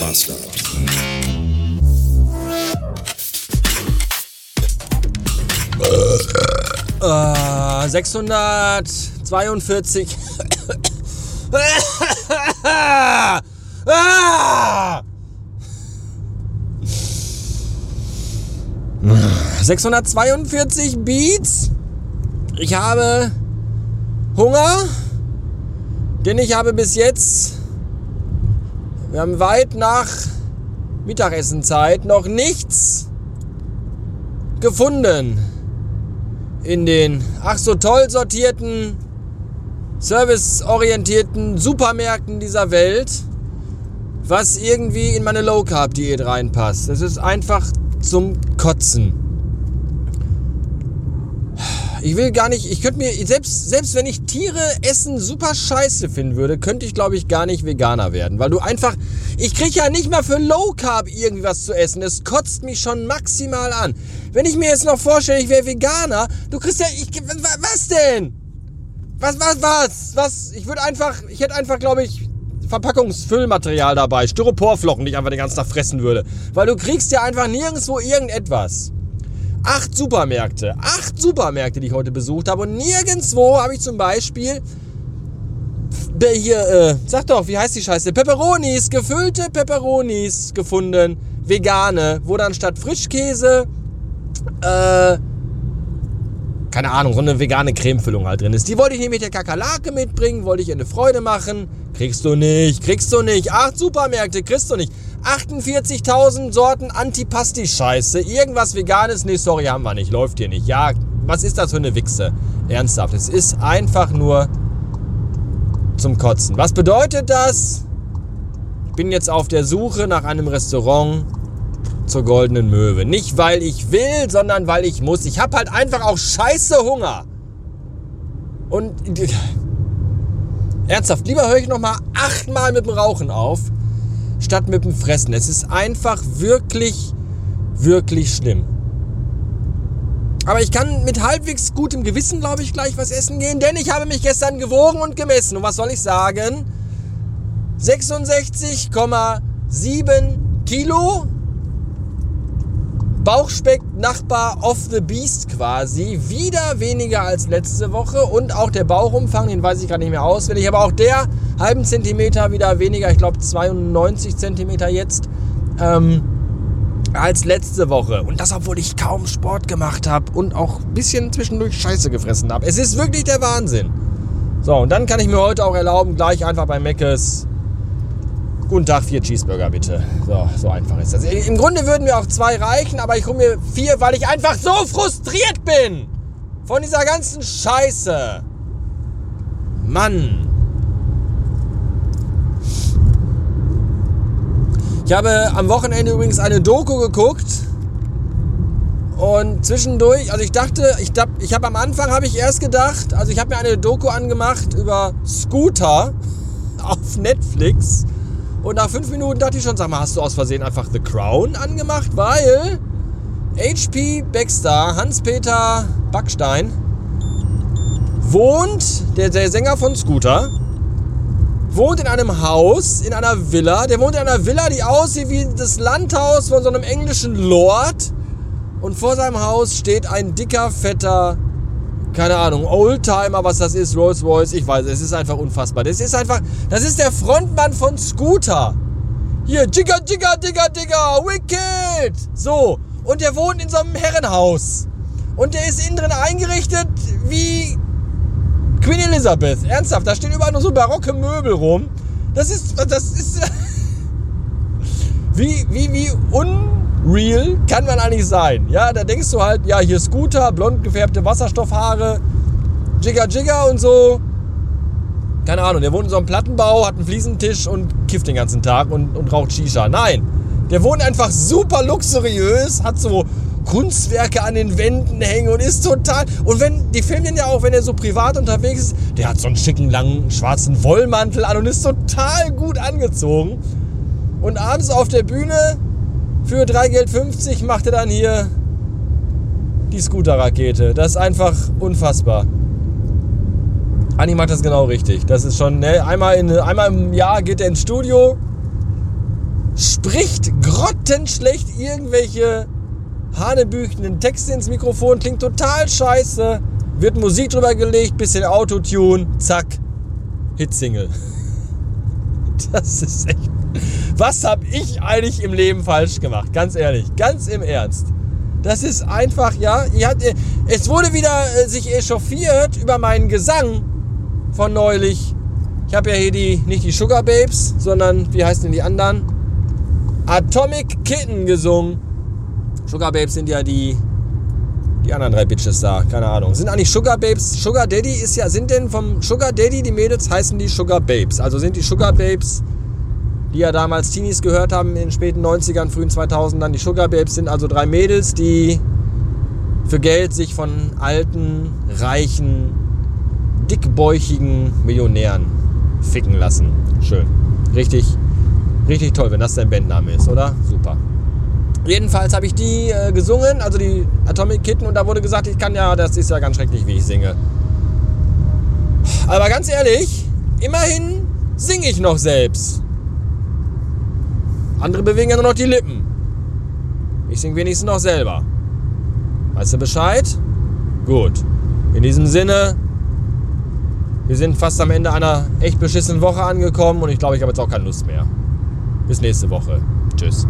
Master. Äh, 642. Ah! 642 Beats. Ich habe Hunger, denn ich habe bis jetzt, wir haben weit nach Mittagessenzeit noch nichts gefunden in den ach so toll sortierten, serviceorientierten Supermärkten dieser Welt, was irgendwie in meine Low Carb Diät reinpasst. Das ist einfach zum Kotzen. Ich will gar nicht, ich könnte mir, selbst, selbst wenn ich Tiere essen super scheiße finden würde, könnte ich glaube ich gar nicht Veganer werden. Weil du einfach, ich kriege ja nicht mal für Low Carb irgendwie was zu essen. Es kotzt mich schon maximal an. Wenn ich mir jetzt noch vorstelle, ich wäre Veganer, du kriegst ja, ich, was denn? Was, was, was, was? Ich würde einfach, ich hätte einfach glaube ich Verpackungsfüllmaterial dabei, Styroporflocken, die ich einfach den ganzen Tag fressen würde. Weil du kriegst ja einfach nirgendwo irgendetwas. Acht Supermärkte. Acht Supermärkte, die ich heute besucht habe. Und nirgendwo habe ich zum Beispiel hier, äh, sag doch, wie heißt die Scheiße? Peperonis, gefüllte Peperonis gefunden. Vegane, wo dann statt Frischkäse, äh, keine Ahnung, so eine vegane Cremefüllung halt drin ist. Die wollte ich nämlich der Kakerlake mitbringen, wollte ich ihr eine Freude machen. Kriegst du nicht, kriegst du nicht. Acht Supermärkte kriegst du nicht. 48.000 Sorten Antipasti-Scheiße. Irgendwas Veganes? Nee, sorry, haben wir nicht. Läuft hier nicht. Ja, was ist das für eine Wichse? Ernsthaft. Es ist einfach nur zum Kotzen. Was bedeutet das? Ich bin jetzt auf der Suche nach einem Restaurant zur Goldenen Möwe. Nicht weil ich will, sondern weil ich muss. Ich habe halt einfach auch scheiße Hunger. Und ernsthaft, lieber höre ich nochmal achtmal mit dem Rauchen auf, statt mit dem Fressen. Es ist einfach wirklich, wirklich schlimm. Aber ich kann mit halbwegs gutem Gewissen, glaube ich, gleich was essen gehen, denn ich habe mich gestern gewogen und gemessen. Und was soll ich sagen? 66,7 Kilo. Bauchspeck Nachbar of the Beast quasi. Wieder weniger als letzte Woche. Und auch der Bauchumfang, den weiß ich gerade nicht mehr auswendig. Aber auch der halben Zentimeter wieder weniger. Ich glaube 92 Zentimeter jetzt. Ähm, als letzte Woche. Und das, obwohl ich kaum Sport gemacht habe und auch ein bisschen zwischendurch Scheiße gefressen habe. Es ist wirklich der Wahnsinn. So, und dann kann ich mir heute auch erlauben, gleich einfach bei Meckes. Guten Tag, vier Cheeseburger bitte. So, so einfach ist das. Im Grunde würden mir auch zwei reichen, aber ich hole mir vier, weil ich einfach so frustriert bin von dieser ganzen Scheiße. Mann. Ich habe am Wochenende übrigens eine Doku geguckt und zwischendurch, also ich dachte, ich, ich habe am Anfang habe ich erst gedacht, also ich habe mir eine Doku angemacht über Scooter auf Netflix und nach fünf Minuten dachte ich schon, sag mal, hast du aus Versehen einfach The Crown angemacht, weil HP Baxter, Hans-Peter Backstein wohnt, der, der Sänger von Scooter, wohnt in einem Haus, in einer Villa. Der wohnt in einer Villa, die aussieht wie das Landhaus von so einem englischen Lord. Und vor seinem Haus steht ein dicker, fetter, keine Ahnung, Oldtimer, was das ist, Rolls Royce, ich weiß, es ist einfach unfassbar. Das ist einfach, das ist der Frontmann von Scooter. Hier, Jigga, Jigga, Digga, Digga, Wicked. So, und der wohnt in so einem Herrenhaus. Und der ist innen drin eingerichtet wie Queen Elizabeth, ernsthaft, da stehen überall nur so barocke Möbel rum. Das ist, das ist, wie, wie, wie unreal kann man eigentlich sein? Ja, da denkst du halt, ja, hier Scooter, blond gefärbte Wasserstoffhaare, Jigger Jigger und so. Keine Ahnung, der wohnt in so einem Plattenbau, hat einen Fliesentisch und kifft den ganzen Tag und, und raucht Shisha. Nein, der wohnt einfach super luxuriös, hat so Kunstwerke an den Wänden hängen und ist total. Und wenn, die filmen den ja auch, wenn er so privat unterwegs ist, der hat so einen schicken, langen, schwarzen Wollmantel an und ist total gut angezogen. Und abends auf der Bühne für 3 Geld 50 macht er dann hier die Scooter-Rakete. Das ist einfach unfassbar. Anni macht das genau richtig. Das ist schon, ne, einmal, in, einmal im Jahr geht er ins Studio, spricht grottenschlecht irgendwelche hanebüchenden Texte ins Mikrofon, klingt total scheiße, wird Musik drüber gelegt, bisschen Autotune, zack, Hitsingle. Das ist echt. Was habe ich eigentlich im Leben falsch gemacht? Ganz ehrlich, ganz im Ernst. Das ist einfach, ja. Es wurde wieder äh, sich echauffiert über meinen Gesang von neulich. Ich habe ja hier die, nicht die Sugar Babes, sondern, wie heißen denn die anderen? Atomic Kitten gesungen. Sugar Babes sind ja die, die anderen drei Bitches da, keine Ahnung. Sind eigentlich Sugar Babes, Sugar Daddy ist ja, sind denn vom Sugar Daddy die Mädels, heißen die Sugar Babes. Also sind die Sugar Babes, die ja damals Teenies gehört haben in den späten 90ern, frühen 2000ern. Die Sugar Babes sind also drei Mädels, die für Geld sich von alten, reichen, dickbäuchigen Millionären ficken lassen. Schön. Richtig, richtig toll, wenn das dein Bandname ist, oder? Super. Jedenfalls habe ich die äh, gesungen, also die Atomic Kitten, und da wurde gesagt, ich kann ja, das ist ja ganz schrecklich, wie ich singe. Aber ganz ehrlich, immerhin singe ich noch selbst. Andere bewegen ja nur noch die Lippen. Ich singe wenigstens noch selber. Weißt du Bescheid? Gut. In diesem Sinne, wir sind fast am Ende einer echt beschissenen Woche angekommen und ich glaube, ich habe jetzt auch keine Lust mehr. Bis nächste Woche. Tschüss.